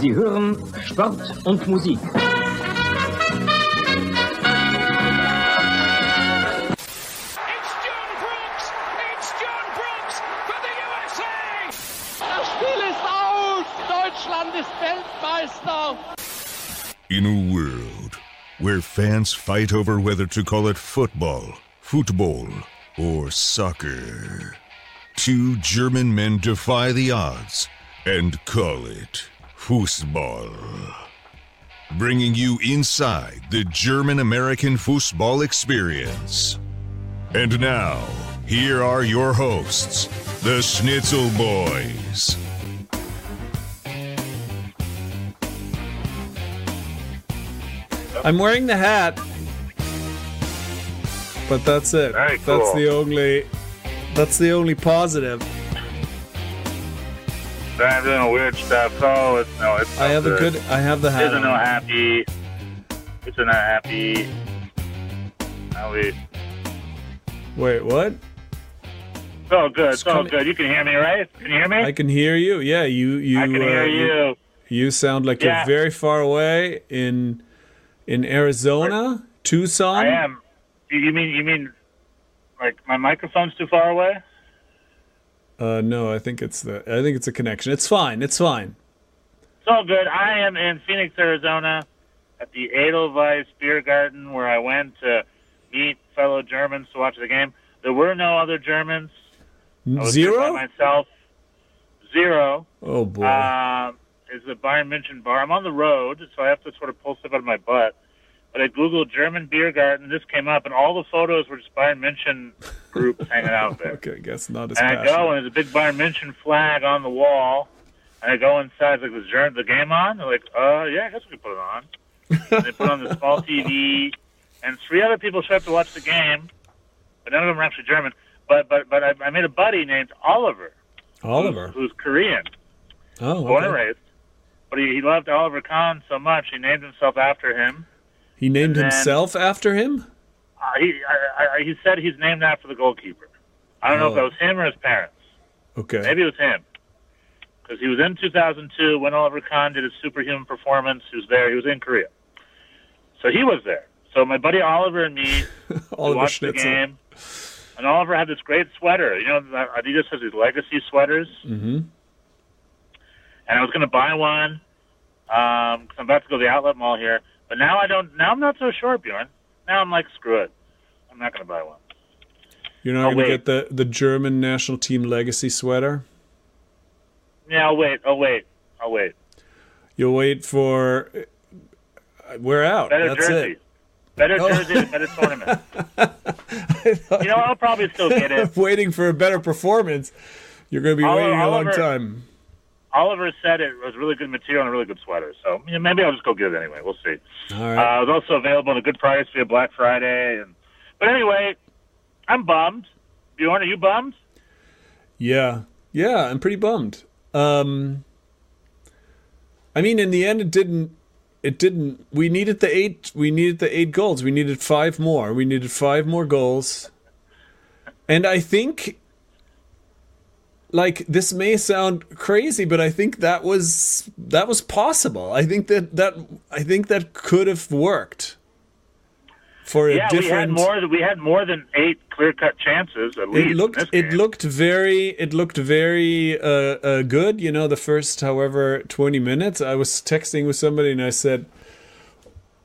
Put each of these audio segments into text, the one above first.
Sie hören Sport und Musik. It's John Brooks! It's John Brooks for the USA! Das Spiel ist aus! Deutschland ist Weltmeister! In a world where fans fight over whether to call it football, football, or soccer, two German men defy the odds and call it Fußball. Bringing you inside the German American football experience. And now, here are your hosts, the Schnitzel Boys. I'm wearing the hat. But that's it. Very That's cool. the only that's the only positive. I'm doing weird stuff. Oh, it's no, it's. I have a good I have the hat. Isn't no happy. Isn't no happy. Now we. Wait, what? It's all good. It's It's all good. You can hear me, right? Can you hear me? I can hear you. Yeah, you you I can hear uh, you. You sound like Yeah. you're very far away in in Arizona, Tucson. I am. You mean you mean like my microphone's too far away? Uh, no, I think it's the I think it's a connection. It's fine. It's fine. It's all good. I am in Phoenix, Arizona, at the Edelweiss Beer Garden, where I went to meet fellow Germans to watch the game. There were no other Germans. Zero? myself. Zero. Oh boy. Um, is the Bayern München bar. I'm on the road, so I have to sort of pull stuff out of my butt. But I googled German beer garden. This came up, and all the photos were just Bayern München groups hanging out there. okay, I guess not as And I go, and there's a big Bayern München flag on the wall. And I go inside, like, is Ger- the game on? They're like, uh, yeah, I guess we put it on. and they put on the small TV, and three other people show up to watch the game, but none of them are actually German. But but but I, I made a buddy named Oliver, Oliver. who's Korean, Oh, born and raised. But he, he loved Oliver Kahn so much, he named himself after him. He named then- himself after him. Uh, he I, I, he said he's named after the goalkeeper. I don't know if Oh. it was him or his parents. Okay. Maybe it was him. Because he was in 2002 when Oliver Kahn did his superhuman performance. He was there. He was in Korea. So he was there. So my buddy Oliver and me watched the game. And Oliver had this great sweater. You know, Adidas has these legacy sweaters. Mm-hmm. And I was going to buy one because I'm about to go to the outlet mall here. But now I don't. Now I'm not so sure, Bjorn. Now I'm like, screw it. I'm not going to buy one. You're not Oh, gonna wait. get the the German national team legacy sweater. Yeah, I'll wait. I'll wait. I'll wait. You'll wait for. uh, We're out. Better That's jersey. it. Better Oh. jersey, better tournament. you know, I'll probably still get it. Waiting for a better performance. You're going to be Oliver- waiting a long Oliver- time. Oliver said it was really good material and a really good sweater. So maybe I'll just go get it anyway. We'll see. All Uh, it was also available at a good price via Black Friday. And but anyway, I'm bummed. Bjorn, are you bummed? yeah. Yeah. I'm pretty bummed. Um. I mean, in the end, it didn't. It didn't. We needed the eight. We needed the eight goals. We needed five more. We needed five more goals. And I think. Like this may sound crazy, but I think that was that was possible. I think that that I think that could have worked. For a Yeah, we had more. We had more than eight clear-cut chances at least. it looked it looked very it looked very uh, uh, good you know the first however 20 minutes i was texting with somebody and i said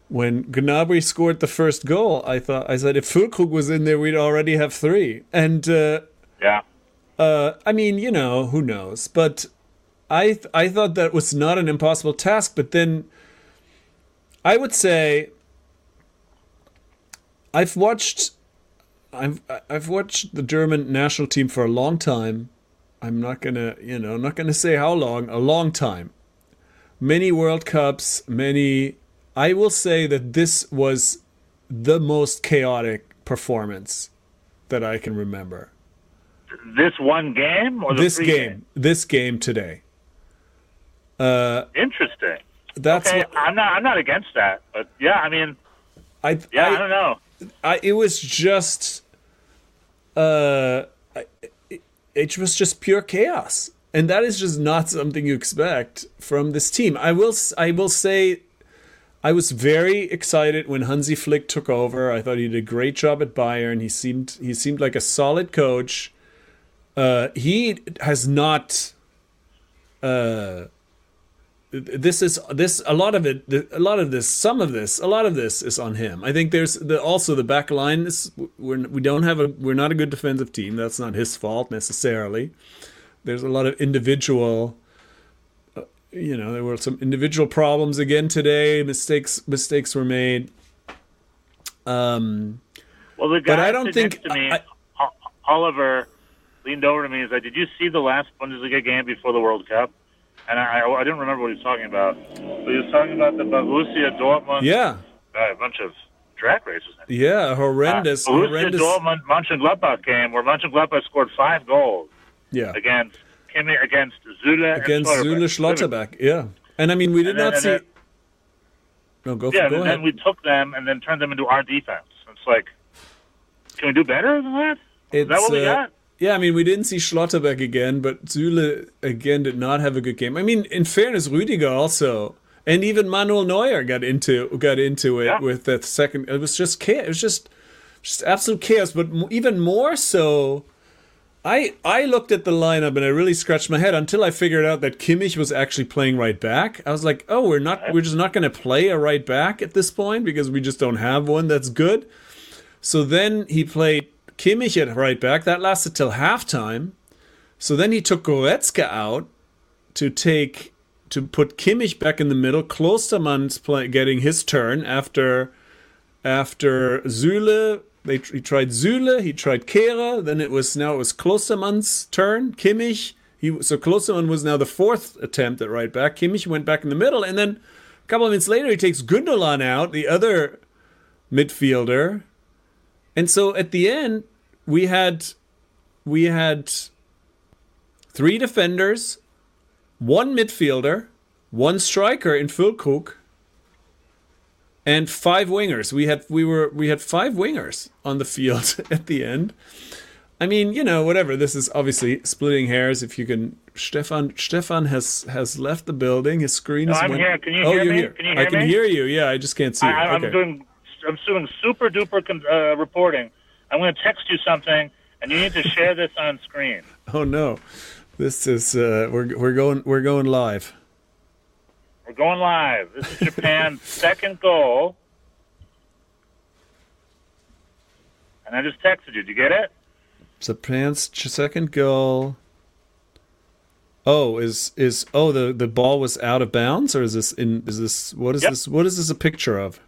when Gnabry scored the first goal i thought i said if Füllkrug was in there we'd already have three and uh, Yeah. Uh, i mean you know who knows but i th- i thought that was not an impossible task but then i would say i've watched I've I've watched the German national team for a long time. I'm not gonna, you know, I'm not gonna say how long. A long time. Many World Cups, many. I will say that this was the most chaotic performance that I can remember. This one game or the This game, this game today. Uh, Interesting. that's Okay, what I'm not. I'm not against that. But yeah, I mean, I. yeah, I, I, don't know. I, it was just, uh, I- it, it was just pure chaos, and that is just not something you expect from this team. I will I will say I was very excited when Hansi Flick took over. I thought he did a great job at Bayern. He seemed he seemed like a solid coach. Uh, he has not. Uh, this is this a lot of it. A lot of this, some of this, a lot of this is on him. I think there's the, also the back line. Is we're, we don't have a we're not a good defensive team. That's not his fault necessarily. There's a lot of individual you know there were some individual problems again today mistakes mistakes were made um Well, the guy But I don't think- next to me, I- O- Oliver, leaned over to me and said, "Did you see the last Bundesliga game before the World Cup?" And I, I, I didn't remember what he was talking about. But he was talking about the Borussia Dortmund, yeah uh, a bunch of drag races. yeah horrendous uh, Borussia horrendous Dortmund Mönchengladbach game where Mönchengladbach scored five goals yeah against Kimmich, against Süle against Süle Schlotterbeck yeah and I mean we did And not see then- no go, for, Yeah, go and then we took them and then turned them into our defense. It's like, can we do better than that? Is that It's, what we uh, got? Yeah, I mean, we didn't see Schlotterbeck again, but Süle again did not have a good game. I mean, in fairness, Rüdiger also, and even Manuel Neuer got into got into it Yeah. with that second. It was just chaos. It was just just absolute chaos. But even more so, I I looked at the lineup and I really scratched my head until I figured out that Kimmich was actually playing right back. I was like, oh, we're not we're just not going to play a right back at this point because we just don't have one that's good. So then he played Kimmich at right back. That lasted till halftime. So then he took Goretzka out to take to put Kimmich back in the middle. Klostermann's play, getting his turn after after Süle. They he tried Süle, he tried Kehrer. Then it was now it was Klostermann's turn. Kimmich. He so Klostermann was now the fourth attempt at right back. Kimmich went back in the middle, and then a couple of minutes later he takes Gundogan out, the other midfielder. And so at the end, we had we had three defenders, one midfielder, one striker in Füllkrug, and five wingers. We had we were we had five wingers on the field at the end. I mean, you know, whatever. This is obviously splitting hairs. If you can, Stefan Stefan has has left the building. His screen No, is. I'm went- here. Can you oh, hear you're me? here. Can you I can me? hear you. Yeah, I just can't see. I, you. I'm Okay. doing I'm doing super duper con- uh, reporting. I'm going to text you something, and you need to share this on screen. Oh no, this is uh, we're we're going we're going live. We're going live. This is Japan's second goal. And I just texted you. Did you get it? Japan's second goal. Oh, is is oh the the ball was out of bounds or is this in is this what is Yep. this what is this a picture of?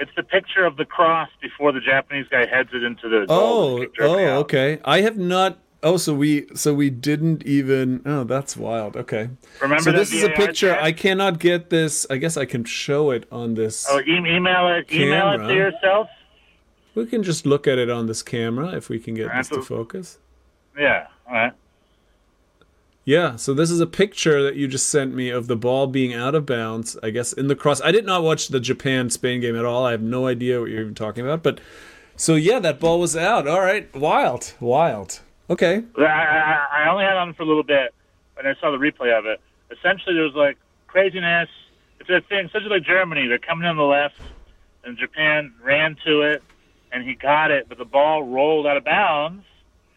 It's the picture of the cross before the Japanese guy heads it into the. Oh, to kick Germany oh, okay. I have not. Oh, so we so we didn't even. Oh, that's wild. Okay. Remember so this is a VAR picture. I cannot get this. I guess I can show it on this. Oh, e- email it. Email it Camera. to yourself. We can just look at it on this camera if we can get this to focus. Yeah. All right. Yeah, so this is a picture that you just sent me of the ball being out of bounds, I guess, in the cross. I did not watch the Japan Spain game at all. I have no idea what you're even talking about. But so, yeah, that ball was out. All right. Wild. Wild. Okay. I, I, I only had on for a little bit, and I saw the replay of it. Essentially, there was like craziness. It's a thing, such as like Germany. They're coming on the left, and Japan ran to it, and he got it, but the ball rolled out of bounds.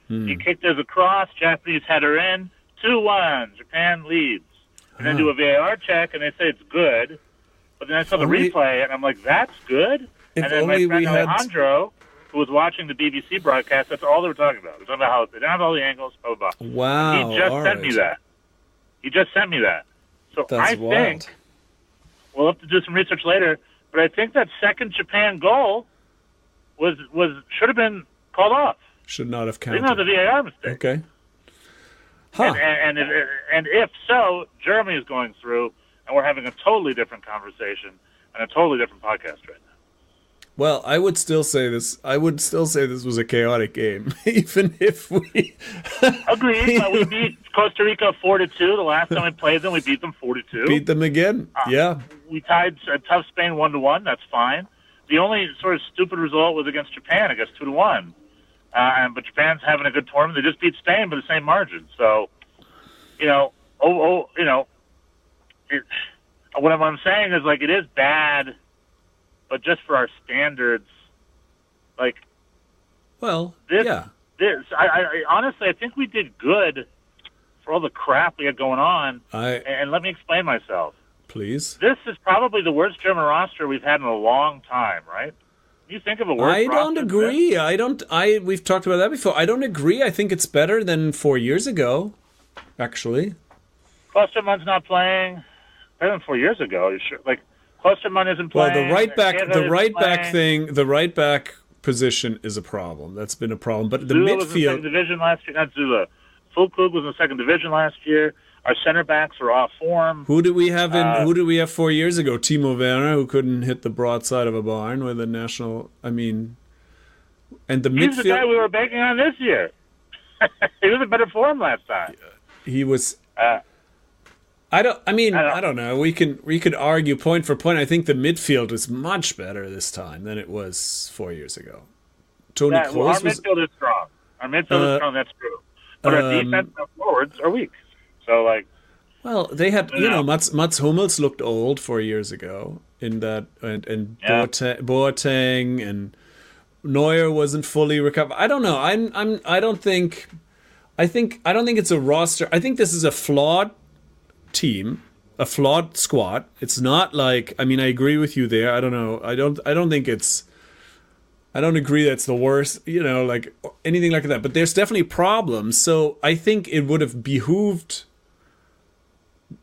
He hmm. kicked it across. Japanese header in. 2 1. Japan leads. And then do a VAR check, and they say it's good. But then I saw the Only- replay, and I'm like, that's good? If and then only my friend we had- Alejandro, who was watching the BBC broadcast, that's all they were talking about. They're talking about how they don't have all the angles, blah, blah, blah. Wow. He just all sent me right. that. He just sent me that. So That's I wild. think we'll have to do some research later. But I think that second Japan goal was was should have been called off. Should not have Even though the counted. VAR mistake. Okay. Huh. And, and, and, if, and if so, Germany is going through, and we're having a totally different conversation and a totally different podcast right now. Well, I would still say this. I would still say this was a chaotic game, even if we. Agreed. but we beat Costa Rica four to two. The last time we played them, we beat them four to two. beat them again. Ah. Yeah. we tied a tough Spain one to one. That's fine. The only sort of stupid result was against Japan, I guess two to one. Uh, but Japan's having a good tournament. They just beat Spain by the same margin. So, you know, oh, oh you know, it, what I'm- I'm saying is like it is bad, but just for our standards, like Well, This- yeah. this, I, I, I honestly I think we did good for all the crap we had going on. I And let me explain myself. please. This is probably the worst German roster we've had in a long time, right? You think of a worse I don't agree. I don't. I we've talked about that before. I don't agree. I think it's better than four years ago. Actually? Klostermann's not playing. Better than four years ago. You sure? Like Klosterman isn't playing. well, the right back, the right back thing, the right back position is a problem. That's been a problem. But the Zula was in the second midfield, division last year. Not Zula. Füllkrug was in the second division last year. Our center backs are off form. who did we have in? Uh, who did we have four years ago? Timo Werner, who couldn't hit the broadside of a barn with a national. I mean, and the midfield He's the guy we were banking on this year. he was in better form last time. he was Uh, I don't. I mean, I don't- I don't know. We can we could argue point for point. I think the midfield was much better this time than it was four years ago. Tony that, well, our was. midfield is strong. Our midfield Uh, is strong. That's true. But our um, defense and forwards are weak. So like, Well, they had you Yeah. know Mats Mats Hummels looked old four years ago in that and and Yeah. Boateng and Neuer wasn't fully recovered. I don't know. I'm I'm I don't think. I think I don't think it's a roster. I think this is a flawed team, a flawed squad. It's not like I mean I agree with you there. I don't know. I don't I don't think it's I don't agree that's the worst, you know, like anything like that. But there's definitely problems. So I think it would have behooved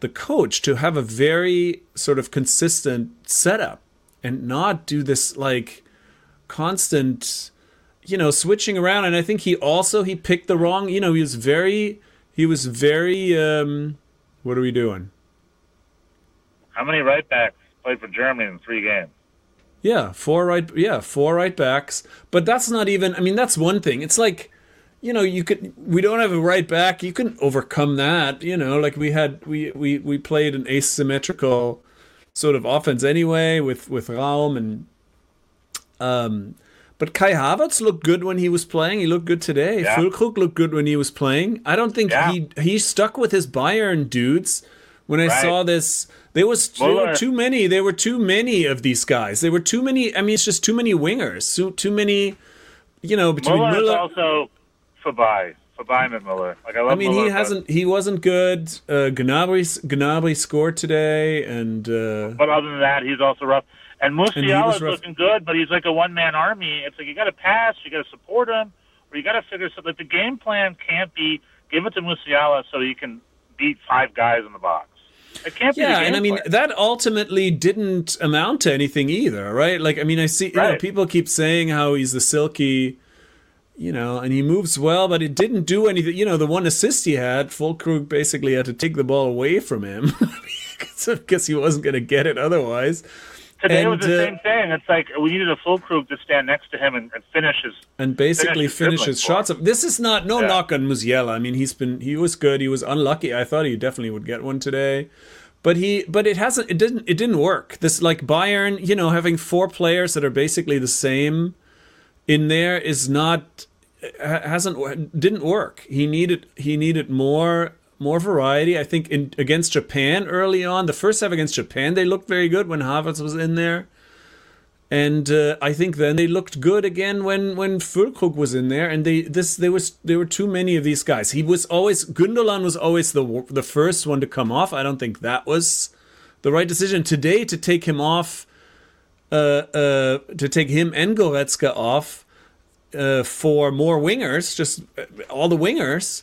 the coach to have a very sort of consistent setup and not do this like constant you know switching around and i think he also he picked the wrong you know he was very he was very um what are we doing how many right backs played for Germany in three games? Yeah, four right. Yeah, four right backs. But that's not even. I mean, that's one thing. It's like, you know, you could. We don't have a right back. You can overcome that. You know, like we had. We we we played an asymmetrical sort of offense anyway with with Raum and. Um, but Kai Havertz looked good when he was playing. He looked good today. Yeah. Füllkrug looked good when he was playing. I don't think Yeah. he he stuck with his Bayern dudes. When I Right. saw this, there was were Muller. too many. There were too many of these guys. There were too many. I mean, it's just too many wingers. Too, too many. You know, between Muller Miller. also Fabai. Fabai Miller. Like I love I mean, Muller, he hasn't. He wasn't good. Uh, Gnabry, Gnabry scored today, and uh, But other than that, he's also rough. And was Musiala's looking good, but he's like a one man army. It's like you got to pass, you got to support him, or you got to figure something. Like the game plan can't be give it to Musiala so you can beat five guys in the box. It can't be. yeah, and I mean plan. that ultimately didn't amount to anything either, right? Like, I mean, I see you know people keep saying how he's the silky, you know, and he moves well, but it didn't do anything. You know, the one assist he had, Füllkrug basically had to take the ball away from him because he wasn't going to get it otherwise. Today and, was the uh, same thing. It's like we needed a Füllkrug to stand next to him and, and finish his. and basically Finish his finish his shots up. This is not no Yeah. knock on Musiala. I mean, he's been he was good. He was unlucky. I thought he definitely would get one today. But he but it hasn't it didn't it didn't work. This like Bayern, you know, having four players that are basically the same in there is not hasn't didn't work. He needed he needed more more variety. I think in against Japan early on, the first half against Japan, they looked very good when Havertz was in there. And uh, I think then they looked good again when when Füllkrug was in there, and they this there was there were too many of these guys. He was always Gundogan was always the the first one to come off. I don't think that was the right decision today to take him off, uh, uh, to take him and Goretzka off uh, for more wingers, just uh, all the wingers.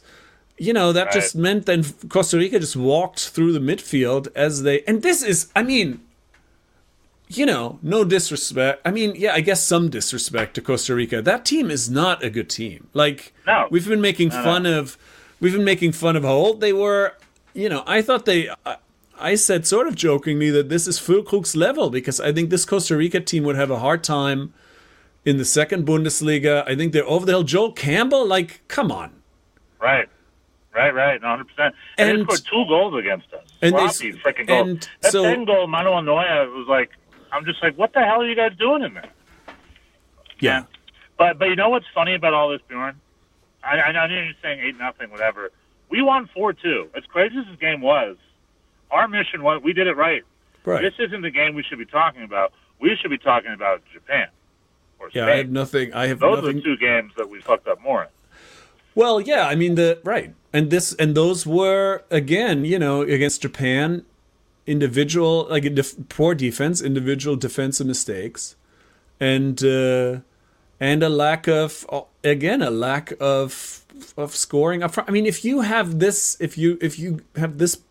You know that just meant then Costa Rica just walked through the midfield as they and this is I mean you know, no disrespect. I mean, yeah, I guess some disrespect to Costa Rica. That team is not a good team. Like, No. we've been making fun of, we've been making fun of how old they were. You know, I thought they, I, I said sort of jokingly that this is Füllkrug's level because I think this Costa Rica team would have a hard time in the second Bundesliga. I think they're over the hill. Joel Campbell, like, come on. Right. Right, right, 100%. And, they scored two goals against us. and they Sloppy s- freaking goals. and that so- second goal, Manuel Neuer, was like, I'm just like, what the hell are you guys doing in there? Yeah. But but you know what's funny about all this, Bjorn? I, I know you're saying eight nothing, whatever. We won four two. As crazy as this game was, our mission was we did it right. Right. This isn't the game we should be talking about. We should be talking about Japan or yeah, I have nothing. I have Those are nothing. the two games that we fucked up more in. Well, yeah, I mean the right, and this and those were again, you know, against Japan, individual like a def- poor defense, individual defensive mistakes, and uh, and a lack of again a lack of of scoring up front. I mean, if you have this, if you if you have this.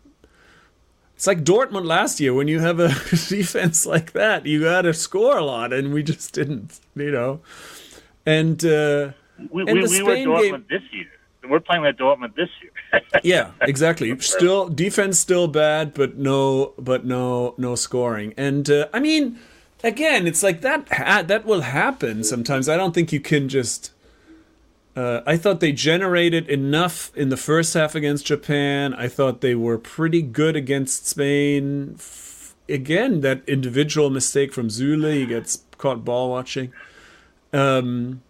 It's like Dortmund last year when you have a defense like that, you got to score a lot, and we just didn't, you know. And uh, We, And we, the we were Spain Dortmund game- this year. We're playing like Dortmund this year. yeah, exactly. Still defense still bad, but no, but no, no scoring. And uh, I mean, again, it's like that. Ha- that will happen sometimes. I don't think you can just. Uh, I thought they generated enough in the first half against Japan. I thought they were pretty good against Spain. F- again, that individual mistake from Süle, he gets caught ball watching. Um,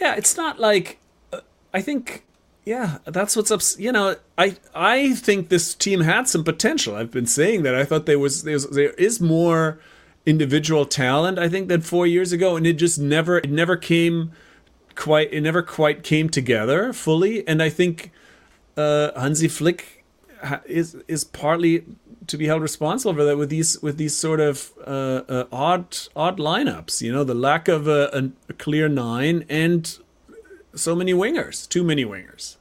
yeah, it's not like uh, I think yeah, that's what's up. You know, I I think this team had some potential. I've been saying that. I thought there was there's, there is more individual talent. I think than four years ago, and it just never it never came quite it never quite came together fully. And I think uh, Hansi Flick is is partly to be held responsible for that with these with these sort of uh, uh, odd odd lineups. You know, the lack of a, a, clear nine and so many wingers, too many wingers.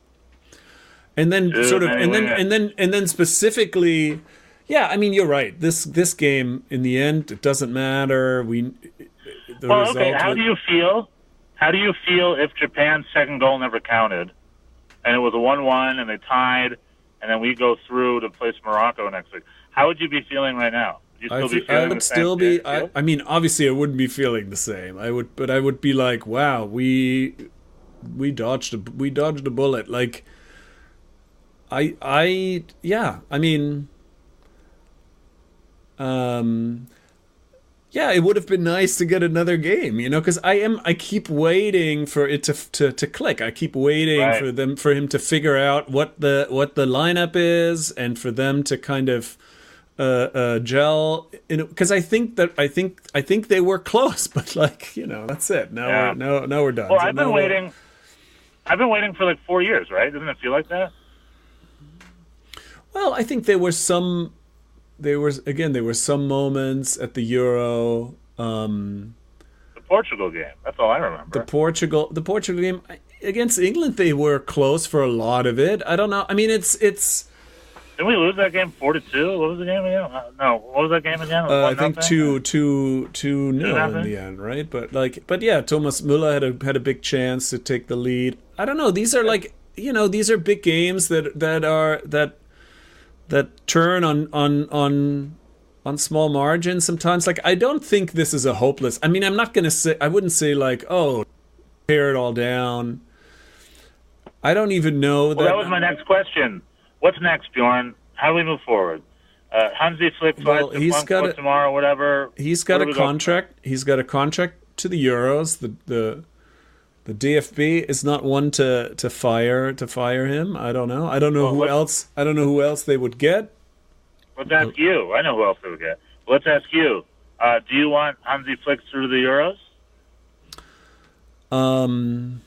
And then Too sort of many and then and then and then specifically yeah, I mean you're right. This this game in the end it doesn't matter. We the well, result okay. How wa- do you feel? How do you feel if Japan's second goal never counted, and it was a one-one, and they tied, and then we go through to place Morocco next week? How would you be feeling right now? I, still be feeling I would still be. I, I mean, obviously, I wouldn't be feeling the same. I would, but I would be like, "Wow, we we dodged a we dodged a bullet." Like, I I yeah. I mean, um, yeah, it would have been nice to get another game, you know, because I am I keep waiting for it to to to click. I keep waiting Right. for them for him to figure out what the what the lineup is, and for them to kind of uh, uh, gel. Because I think that I think I think they were close, but like you know, that's it. Now Yeah. we're now now we're done. Well, So I've been now we're- waiting. I've been waiting for like four years, right? Doesn't it feel like that? Well, I think there were some. There was again. There were some moments at the Euro. Um, The Portugal game. That's all I remember. the Portugal, the Portugal game against England, they were close for a lot of it. I don't know. I mean, it's it's. Didn't we lose that game four to two? What was the game again? Uh, No, what was that game again? Uh, I think two, two, two nil in the end, right? But like, but yeah, Thomas Müller had a had a big chance to take the lead. I don't know. These are like, you know, these are big games that that are that that turn on on on on small margins sometimes. Like, I don't think this is a hopeless. I mean, I'm not gonna say. I wouldn't say like, oh, tear it all down. I don't even know Well, that. that was my next question. What's next, Bjorn? How do we move forward? Uh, Hansi Flick Well, he's Frankfurt gotta- tomorrow, whatever. He's got do a we go? contract. He's got a contract to the Euros. The the the DFB is not one to to fire to fire him. I don't know. I don't know Well, who else. I don't know who else they would get. Let's ask you. I know who else they would get. Let's ask you. Uh, do you want Hansi Flick through the Euros? Um,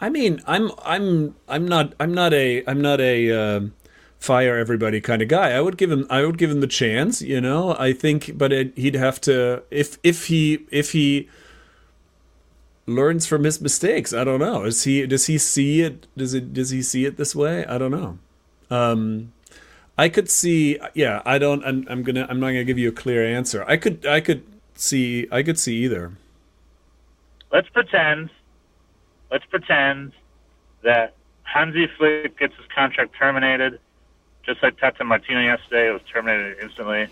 I mean, I'm I'm I'm not I'm not a I'm not a um fire everybody kind of guy. I would give him I would give him the chance. You know, I think, but it, he'd have to if if he if he learns from his mistakes. I don't know. Is he does he see it? Does it does he see it this way? I don't know. Um, I could see. Yeah, I don't. I'm, I'm gonna. I'm not gonna give you a clear answer. I could. I could see. I could see either. Let's pretend. Let's pretend that Hansi Flick gets his contract terminated, just like Tata Martino yesterday. It was terminated instantly.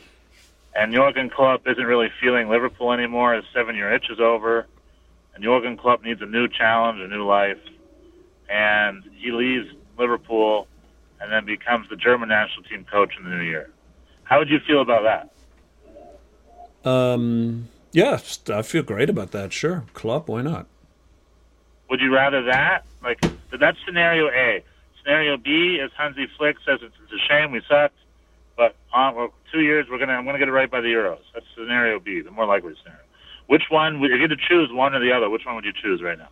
And Jurgen Klopp isn't really feeling Liverpool anymore. His seven-year itch is over. And Jurgen Klopp needs a new challenge, a new life. And he leaves Liverpool and then becomes the German national team coach in the new year. How would you feel about that? Um, yeah, I feel great about that. Sure, Klopp. Why not? Would you rather that Like that's scenario A. Scenario B is Hansi Flick says it's, it's a shame we sucked, but on well, two years we're gonna I'm gonna get it right by the Euros. That's scenario B, the more likely scenario. Which one? Would, if you had to choose one or the other, which one would you choose right now?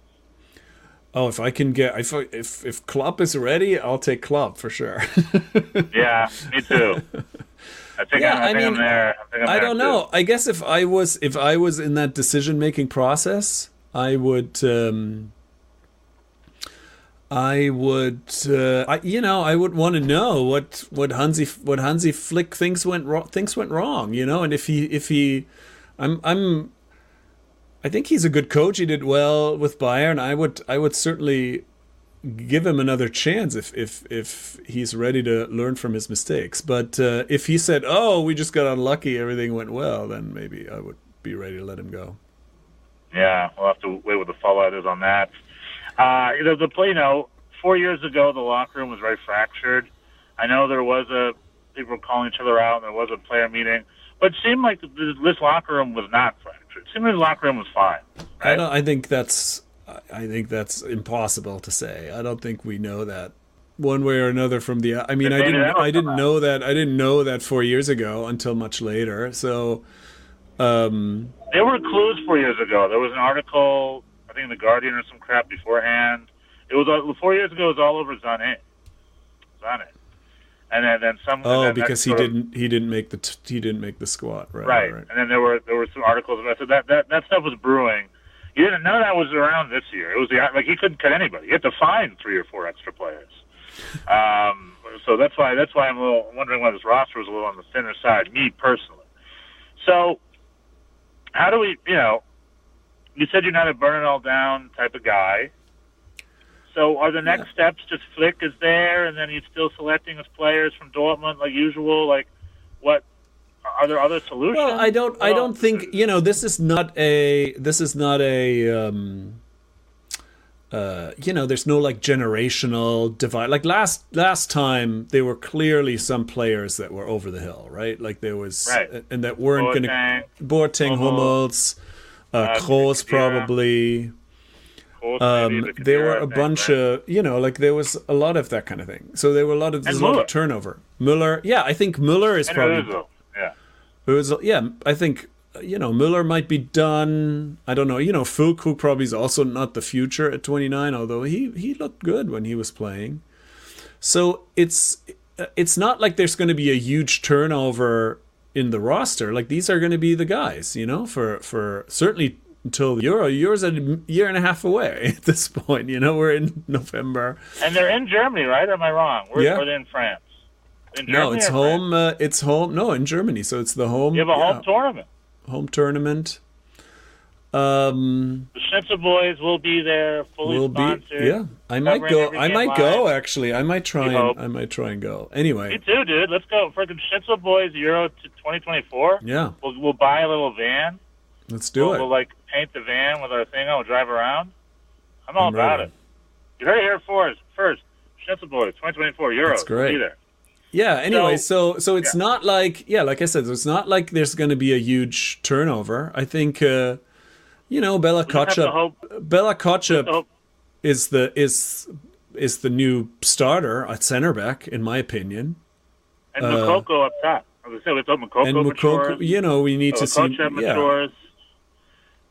Oh, if I can get if I- if if Klopp is ready, I'll take Klopp for sure. Yeah, me too. I think, Yeah, I'm, I I think I'm mean, there. I, think I'm I don't too. know. I guess if I was if I was in that decision making process, I would um I would uh, I you know, I would want to know what what Hansi what Hansi Flick thinks went wrong things went wrong, you know, and if he if he I'm I'm I think he's a good coach. He did well with Bayern. I would I would certainly give him another chance if if if he's ready to learn from his mistakes. But uh, if he said, "Oh, we just got unlucky, everything went well," then maybe I would be ready to let him go. Yeah, we'll have to wait what the fallout is on that. Uh, you know, the play. You know, four years ago, the locker room was very fractured. I know there was a people calling each other out, and there was a player meeting, but it seemed like this locker room was not fractured. It seemed like the locker room was fine. I Right? don't. I think that's. I think that's impossible to say. I don't think we know that one way or another from the. I mean, I didn't. I didn't know that. I didn't know that four years ago until much later. So, um, There were clues four years ago. There was an article, I think in the Guardian or some crap beforehand. It was all, four years ago. It was all over Sané. Sané. And then, then some. oh, then because he didn't. He didn't make the. T- he didn't make the squad. Right. Right. Right. And then there were there were some articles about so that that that stuff was brewing. You didn't know that was around this year. It was the like he couldn't cut anybody. He had to find three or four extra players. Um, so that's why that's why I'm a little wondering why this roster was a little on the thinner side. Me personally. So how do we? You know, you said you're not a burn it all down type of guy. So are the next steps just Flick is there, and then he's still selecting his players from Dortmund like usual? Like, what are there other solutions? Well, I don't. I don't think you know. This is not a. This is not a. Um, uh, you know, there's no like generational divide. Like last last time, there were clearly some players that were over the hill, right? Like there was, Right. and that weren't going to. Boateng, Boateng, Hummels, uh, uh, Kroos probably. Um, there were a bunch of, you know, like there was a lot of that kind of thing. So there were a lot of, there's a lot of turnover. Muller, yeah, I think Muller is And probably Ozil, yeah. Özil, yeah, I think you know Müller might be done. I don't know. You know, Füllkrug probably is also not the future at 29, although he he looked good when he was playing. So it's it's not like there's going to be a huge turnover in the roster. Like these are going to be the guys, you know, for for certainly until the Euro. Euro's a year and a half away at this point. You know, we're in November. And they're in Germany, right? Am I wrong? Where, Yeah. In France? In No, it's home. Uh, it's home. No, in Germany. So it's the home. You have a yeah, home tournament. home tournament. Um, The Schnitzel Boys will be there, fully will be sponsored. yeah i might go i might go actually i might try and hope. i might try and go Me anyway too, dude. Let's go. Freaking Schnitzel Boys Euro to 2024. yeah We'll, we'll buy a little van. Let's do we'll, it we'll like paint the van with our thing. We'll drive around. I'm all I'm about ready. it. You heard it here first. First, Schnitzel Boys 2024 Euros. That's great. Be there. yeah anyway So- so so it's yeah. not like yeah like i said it's not like there's going to be a huge turnover i think uh you know bella We just have to Kotchap, hope. bella hope is the is is the new starter at center back in my opinion and uh, Moukoko up top. I said, we hope Moukoko and matures. Moukoko, you know we need Oh, to see Coach that yeah matures.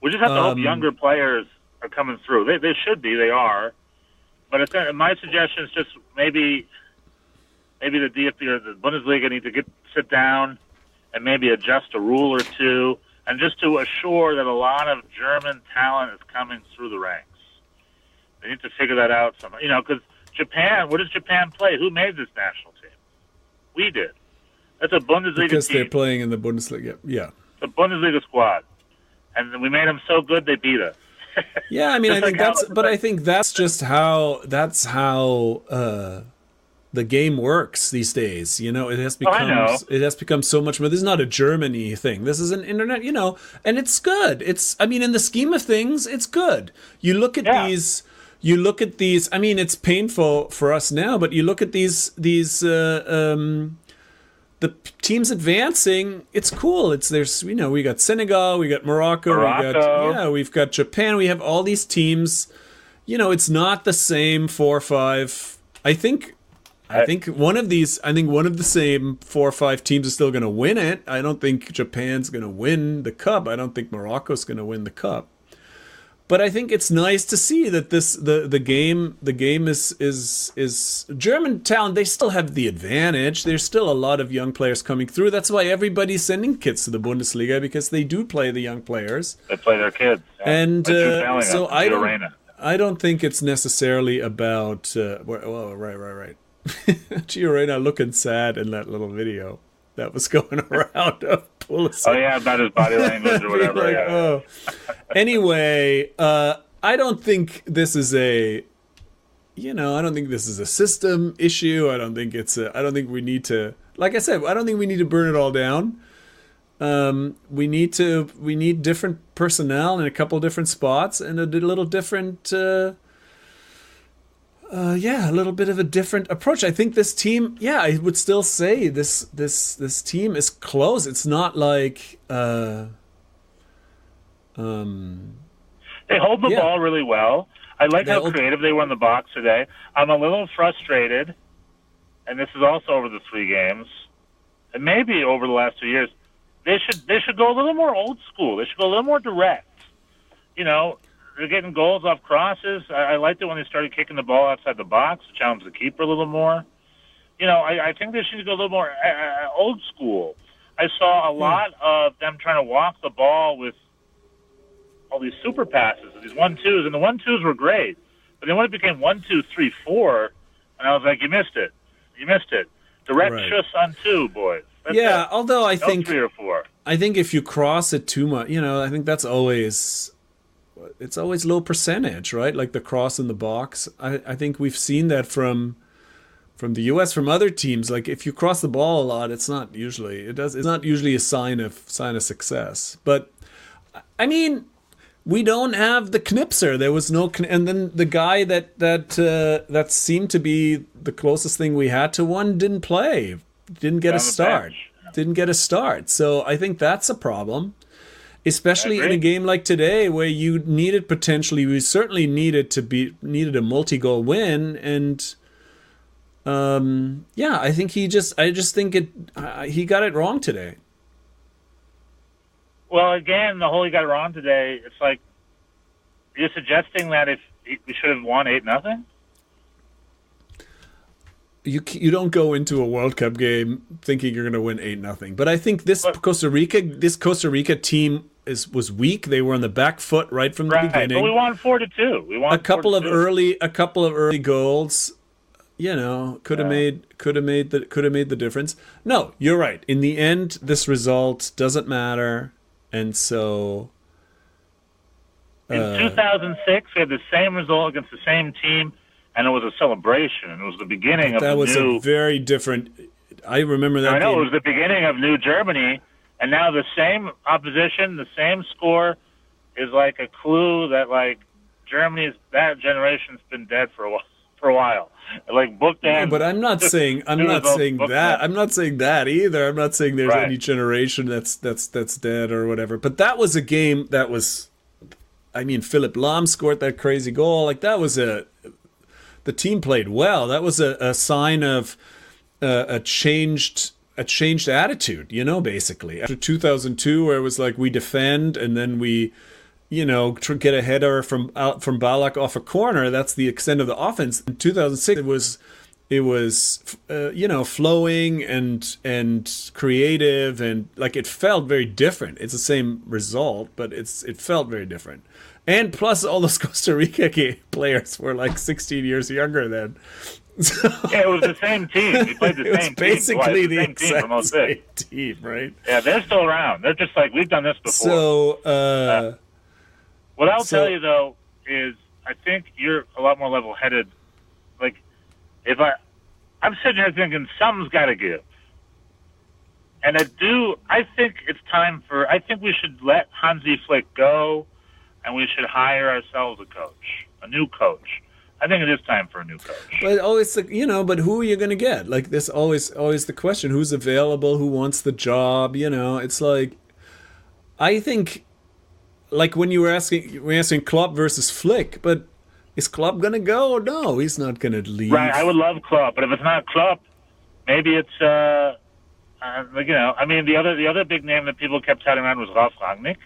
We just have to hope Um, younger players are coming through. They they should be. They are. But it's, uh, my suggestion is just maybe maybe the DFB or the Bundesliga need to get sit down and maybe adjust a rule or two, and just to assure that a lot of German talent is coming through the ranks. They need to figure that out somehow. You know, because Japan. What does Japan play? Who made this national team? We did. That's a Bundesliga because team they're playing in the bundesliga yeah the Bundesliga squad, and we made them so good they beat us. Yeah, I mean, I think that's, but I think that's just how that's how uh, the game works these days. You know, it has Oh, become know. it has become so much more. This is not a Germany thing. This is an internet. You know, and it's good. It's I mean, in the scheme of things, it's good. You look at Yeah. these. You look at these. I mean, it's painful for us now, but you look at these these. Uh, um, the teams advancing, it's cool. It's there's you know we got Senegal, we got Morocco, we got yeah, we've got Japan. We have all these teams, you know, it's not the same four or five. I think. I I- think one of these. I think one of the same four or five teams is still going to win it. I don't think Japan's going to win the cup. I don't think Morocco's going to win the cup. But I think it's nice to see that this the the game the game is is is Germantown. They still have the advantage. There's still a lot of young players coming through. That's why everybody's sending kids to the Bundesliga because they do play the young players. They play their kids. Yeah. And uh, so I don't, Reyna. I don't think it's necessarily about. Uh, well, oh, right, right, right. Gio Reyna looking sad in that little video that was going around of Oh yeah, about his body language or whatever. like, yeah. oh. Anyway, uh, I don't think this is a. You know, I don't think this is a system issue. I don't think it's a. I don't think we need to. Like I said, I don't think we need to burn it all down. Um, we need to. We need different personnel in a couple different spots and a little different. Uh, uh, yeah, a little bit of a different approach. I think this team, yeah, I would still say this this this team is close. It's not like uh, um, They hold the Yeah. ball really well. I like They how hold- creative they were in the box today. I'm a little frustrated, and this is also over the three games, and maybe over the last two years. They should they should go a little more old school. They should go a little more direct. You know, they're getting goals off crosses. I, I liked it when they started kicking the ball outside the box to challenge the keeper a little more. You know, I, I think they should go a little more uh, uh, old school. I saw a lot of them trying to walk the ball with all these super passes, these one twos, and the one twos were great. But then when it became one two three four, and I was like, you missed it, you missed it. Direct Right. on two, boys. That's yeah. it. Although I no think three or four. I think if you cross it too much, you know, I think that's always it's always low percentage, right? Like the cross in the box. I, I think we've seen that from from the US from other teams. Like if you cross the ball a lot, it's not usually it does it's not usually a sign of sign of success. But I mean, we don't have the Knipser. There was no, and then the guy that that uh, that seemed to be the closest thing we had to one didn't play, didn't get a start, didn't get a start. So I think that's a problem, especially in a game like today where you needed potentially, we certainly needed to be needed a multi-goal win, and um, yeah, I think he just, I just think it, uh, he got it wrong today. Well, again, the whole he got it wrong today. It's like you're suggesting that if we should have won eight nothing. you you don't go into a World Cup game thinking you're going to win eight nothing. But I think this Costa Rica this Costa Rica team is was weak. They were on the back foot right from the Right, but we beginning. won four to two. We won A couple of two. early a couple of early goals, you know, could have Yeah. made could have made the could have made the difference. No, you're right. In the end, this result doesn't matter, and so In uh, 2006, we had the same result against the same team, and it was a celebration. It was the beginning of that was new. a very different. I remember that. I know game. it was the beginning of New Germany, and now the same opposition, the same score, is like a clue that like Germany's that generation's been dead for a while. For a while, like booked No, but I'm not saying I'm not saying that. I'm not saying that either. I'm not saying there's Right. any generation that's that's that's dead or whatever. But that was a game that was I mean Philipp Lahm scored that crazy goal. Like that was a the team played well. That was a, a sign of uh, a changed a changed attitude, you know, basically. After 2002 where it was like we defend and then we you know, get a header from out from Ballack off a corner. That's the extent of the offense. In 2006, it was it was uh, you know flowing and and creative and like it felt very different. It's the same result, but it's it felt very different. And plus, all those Costa Rica players were like 16 years younger then. Yeah, it was the same team. We played the it was same basically team. the twice, same team for exact most days. same team, right? Yeah, they're still around. They're just like we've done this before. So. uh What I'll So- tell you though is, I think you're a lot more level-headed. Like, if I, I'm sitting here thinking something's got to give, and I do. I think it's time for. I think we should let Hansi Flick go, and we should hire ourselves a coach, a new coach. I think it is time for a new coach. But always, you know, but who are you going to get? Like this, always, always the question: who's available? Who wants the job? You know, it's like, I think, like when you were asking, you were asking Klopp versus Flick, but Is Klopp gonna go? No, he's not gonna leave. Right, I would love Klopp, but if it's not Klopp, maybe it's uh, uh you know, I mean the other the other big name that people kept touting around was Ralf Rangnick.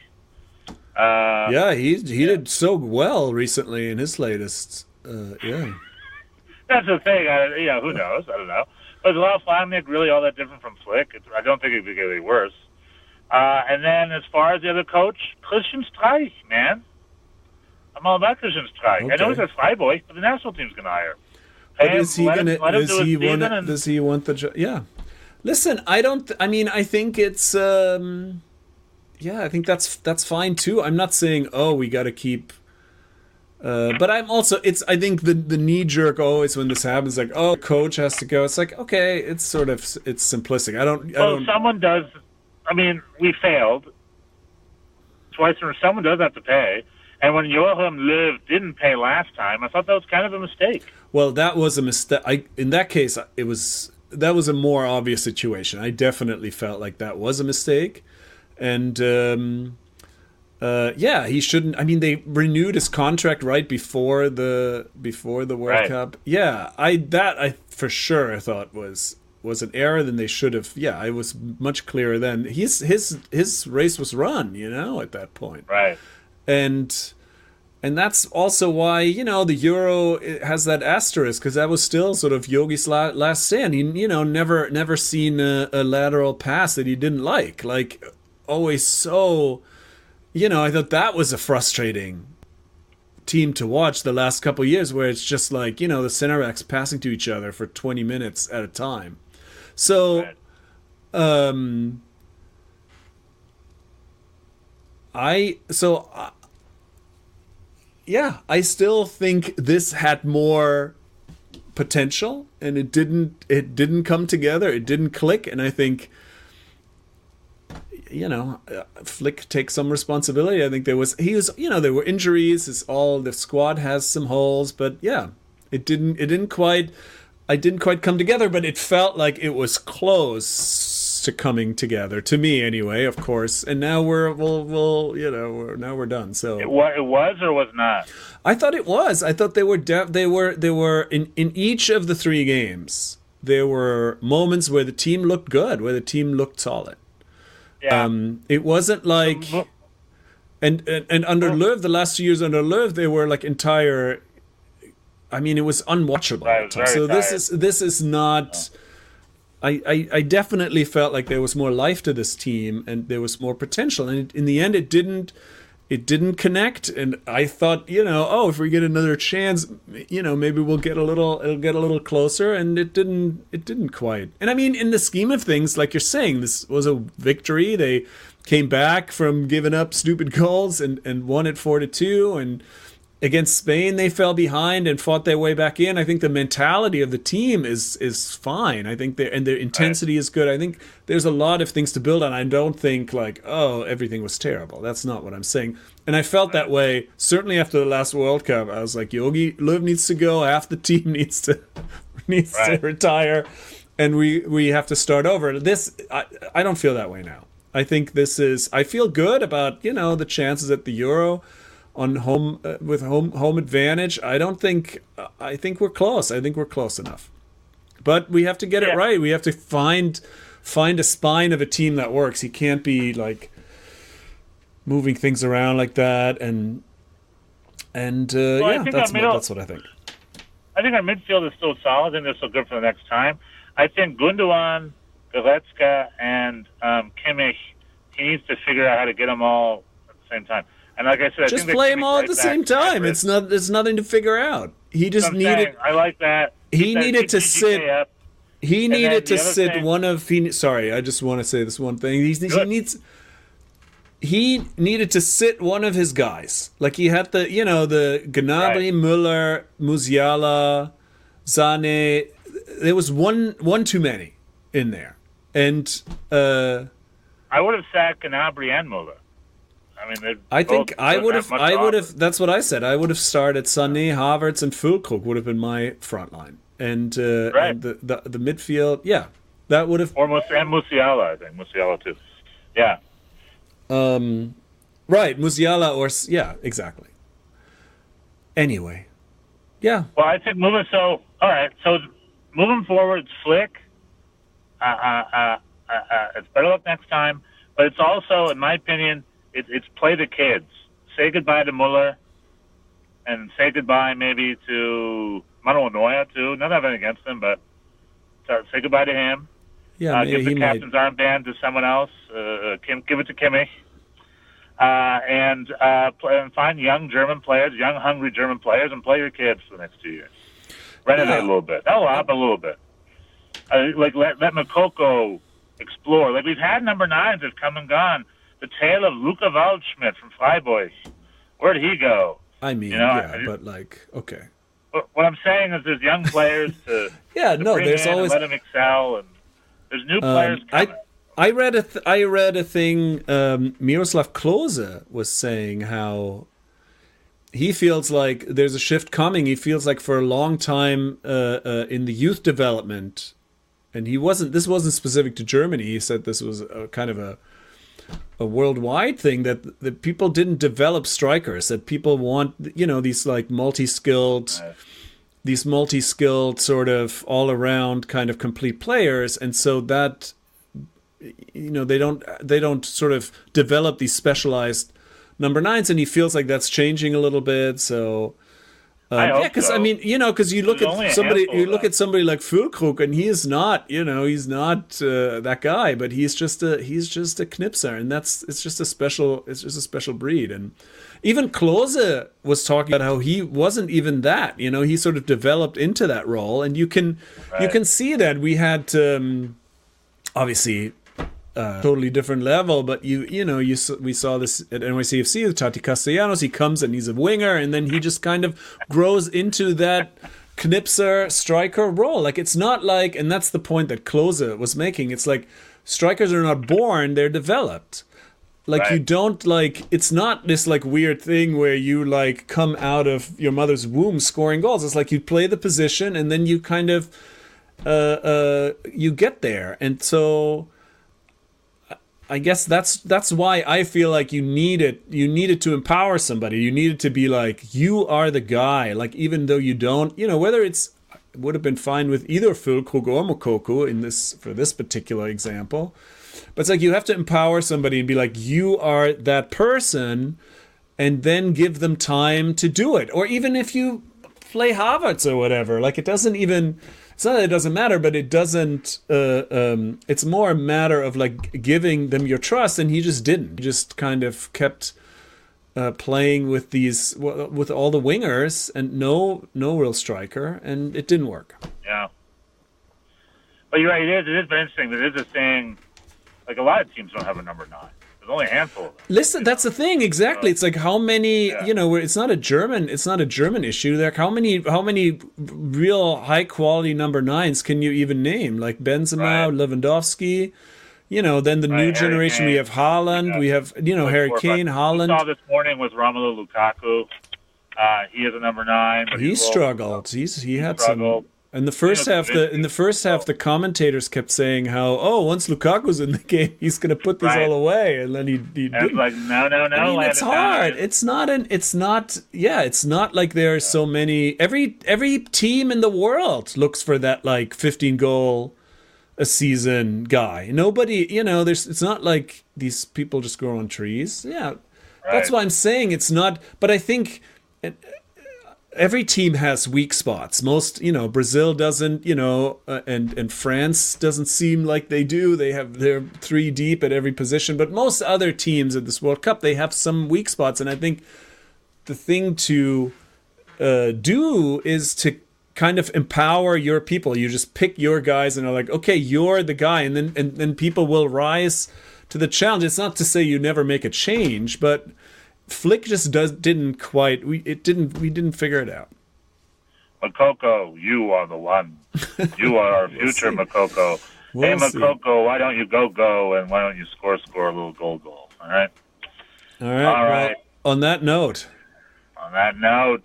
Uh, Yeah, he he did so well recently in his latest. Uh, yeah. that's the thing. I, you know, who knows? I don't know. But is Ralf Rangnick really all that different from Flick? It's, I don't think it would get any worse. Uh, and then as far as the other coach, Christian Streich, man. I'm all about Christian Streich. I know he's a Freiburg, but the national team's going to hire. But is he gonna? let Does do he want? and- Does he want the job? Yeah. Listen, I don't. I mean, I think it's. um Yeah, I think that's that's fine too. I'm not saying oh we got to keep. Uh, but I'm also it's I think the the knee jerk always when this happens like oh coach has to go it's like okay it's sort of it's simplistic I don't I Well, don't someone does. I mean, we failed twice, and someone does have to pay. And when Joachim Löw didn't pay last time, I thought that was kind of a mistake. Well, that was a mistake. I in that case, it was that was a more obvious situation. I definitely felt like that was a mistake, and um, uh, yeah, he shouldn't. I mean, they renewed his contract right before the before the World Right. Cup. Yeah, I that I for sure I thought was was an error. Then they should have. Yeah, I was much clearer then. His his his race was run. You know, at that point Right. and and that's also why you know the euro has that asterisk because that was still sort of yogi's la- last stand he you know never never seen a, a lateral pass that he didn't like like always so you know i thought that was a frustrating team to watch the last couple years where it's just like you know the center backs passing to each other for 20 minutes at a time. So um I so uh, yeah, I still think this had more potential and it didn't it didn't come together, it didn't click. And I think you know, uh, Flick takes some responsibility. I think there was he was you know there were injuries. It's all the squad has some holes, but yeah, it didn't it didn't quite I didn't quite come together, but it felt like it was close to coming together to me anyway. Of course, and now we're we'll we'll you know we're, now we're done. So It, wa- it was or was not? I thought it was. I thought they were de- they were they were in in each of the three games. There were moments where the team looked good, where the team looked solid. Yeah. Um, it wasn't like and and, and under Löw, the last two years under Löw, they were like entire. I mean, it was unwatchable. Right, at it was times. very so this is this is not. I, I, I definitely felt like there was more life to this team and there was more potential and it, in the end it didn't it didn't connect and I thought you know oh if we get another chance you know maybe we'll get a little it'll get a little closer and it didn't it didn't quite. And I mean in the scheme of things like you're saying this was a victory. They came back from giving up stupid goals and and won it four to two and against Spain they fell behind and fought their way back in. I think the mentality of the team is is fine. I think their and their intensity is good. I think there's a lot of things to build on. I don't think like oh everything was terrible. That's not what I'm saying. And I felt that way certainly after the last World Cup. I was like Yogi Löw needs to go. Half the team needs to needs to retire, and we we have to start over. This I I don't feel that way now. I think this is I feel good about you know the chances at the Euro on home uh, with home home advantage. I don't think I think we're close. I think we're close enough. But we have to get it right. We have to find find a spine of a team that works. He can't be like moving things around like that and and uh, Well, yeah, that's middle- that's what I think. I think our midfield is still solid. and they're still good for the next time. I think Gundogan, Goretzka, and um, Kimmich, he needs to figure out how to get them all at the same time. And like I said, I Just think play them all at the same time. It's not it's nothing to figure out. He just needed saying. I like that. he that- needed to sit up. He needed to sit thing- one of he. Sorry, I just want to say this one thing. He's, he needs. He needed to sit one of his guys. Like he had the, you know, the Gnabry, Right. Müller, Musiala, Sané. There was one, one too many in there, and uh, I would have sacked Gnabry and Müller. I mean, I think I would have. I would have. That's what I said. I would have started Sané, Havertz, and Füllkrug would have been my front line, and, uh, Right. and the, the the midfield. Yeah, that would have Or Mus- and Musiala, I think. Musiala, too. Yeah. Um, right, Musiala or yeah, exactly. Anyway, Yeah. Well, I think moving so all right. So moving forward, Flick. Uh, uh, uh, uh, uh, it's better luck next time, but it's also, in my opinion, it, it's play the kids. Say goodbye to Müller, and say goodbye maybe to Neuer too. Not having against him, but say goodbye to him. Yeah, uh, give the he might. captain's armband to someone else. Uh, Kim, give it to Kimmich. Uh, and uh, play, and find young German players, young hungry German players, and play your kids for the next two years. Renovate Yeah. a little bit. That'll help a little bit. Uh, like let let Moukoko explore. Like we've had number nines that have come and gone. The tale of Luca Waldschmidt from Freiburg. Where'd he go? I mean, You know, yeah, I just- but like, okay. What what I'm saying is, there's young players to, Yeah, to no, there's always let them excel, and there's new players Um, coming. I I read a th- I read a thing. Um, Miroslav Klose was saying how he feels like there's a shift coming. He feels like for a long time uh, uh, in the youth development, and he wasn't. This wasn't specific to Germany. He said this was a kind of a a worldwide thing that that people didn't develop strikers. That people want you know these like multi-skilled these multi-skilled sort of all-around kind of complete players. And so that you know they don't they don't sort of develop these specialized number nines. And he feels like that's changing a little bit. So um, yeah because i mean you know because you look There's at somebody you look at somebody like Füllkrug and he is not you know he's not uh, that guy but he's just a he's just a knipser and that's it's just a special it's just a special breed and even Klose was talking about how he wasn't even that you know he sort of developed into that role and you can you can see that we had um, obviously uh, totally different level. But you you know you we saw this at NYCFC with Tati Castellanos. He comes and he's a winger, and then he just kind of grows into that knipser striker role. Like it's not like, and that's the point that Klose was making. It's like strikers are not born; they're developed. Like you don't like it's not this like weird thing where you like come out of your mother's womb scoring goals. It's like you play the position and then you kind of uh, uh, you get there, and so I guess that's that's why I feel like you needed you needed to empower somebody. You needed to be like you are the guy. Like even though you don't, you know, whether it's it would have been fine with either Füllkrug or Moukoko in this for this particular example. But it's like you have to empower somebody and be like you are that person and then give them time to do it. Or even if you play Havertz or whatever, like it doesn't even. It's not that it doesn't matter, but it doesn't. Uh, um, it's more a matter of like giving them your trust, and he just didn't. He just kind of kept uh, playing with these with all the wingers and no no real striker, and it didn't work. Yeah. But you're right. It is. It is interesting. There is a thing. Like a lot of teams don't have a number nine. There's only a handful of them. Listen, that's the thing. Exactly. It's like how many, Yeah. you know, it's not a German, it's not a German issue. Like how many, how many real high quality number nines can you even name? Like Benzema, Right. Lewandowski. You know, then the Right, new Harry generation. We have Haaland. Yeah. We have, you know, Like Harry Kane, Haaland. We saw this morning with Romelu Lukaku. Uh, he is a number nine. But he struggled. He's he had struggled. some. In the first half, the in the first half, the commentators kept saying how, oh, once Lukaku's in the game, he's going to put this Right. all away, and then he, he And didn't. like no, no, no. I mean, it's hard. It's not an. It's not. Yeah, it's not like there are so many. Every every team in the world looks for that like 15 goal a season guy. Nobody, you know, there's. It's not like these people just grow on trees. Yeah, that's Right. why I'm saying it's not. But I think. It, Every team has weak spots. Most, you know, Brazil doesn't, you know, uh, and and France doesn't seem like they do. They have they're three deep at every position, but most other teams at this World Cup they have some weak spots, and I think the thing to uh, do is to kind of empower your people. You just pick your guys and are like, okay, you're the guy, and then and then people will rise to the challenge. It's not to say you never make a change, but Flick just does didn't quite. We it didn't. We didn't figure it out. Moukoko, you are the one. You are our future, see. Moukoko. We'll hey, see. Moukoko, why don't you go go and why don't you score score a little goal goal? All right. All right. All well, on that note, On that note,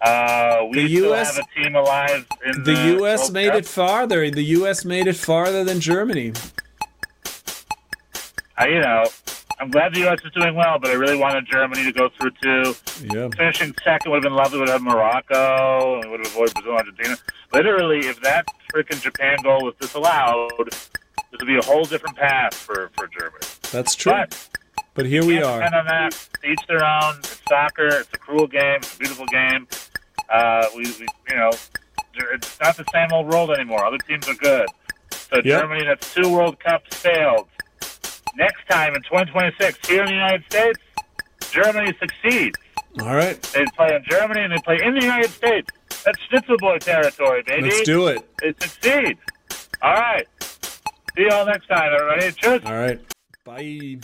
uh, we The still US have a team alive in the the, U.S. World made Cup. it farther. The U.S. made it farther than Germany. Uh, you know, I'm glad the U.S. is doing well, but I really wanted Germany to go through too. Yeah. Finishing second would have been lovely. Would have had Morocco, and we would have avoided Brazil, and Argentina. Literally, if that freaking Japan goal was disallowed, this would be a whole different path for for Germany. That's true. But But here we are. depend on that. Each their own. It's soccer. It's a cruel game. It's a beautiful game. Uh, we, we, you know, it's not the same old world anymore. Other teams are good. So Yep. Germany, that's two World Cups failed. Next time in 2026, here in the United States, Germany succeeds. All right. They play in Germany and they play in the United States. That's Schnitzel Boy territory, baby. Let's do it. It succeeds. All right. See you all next time, everybody. Cheers. All right. Bye.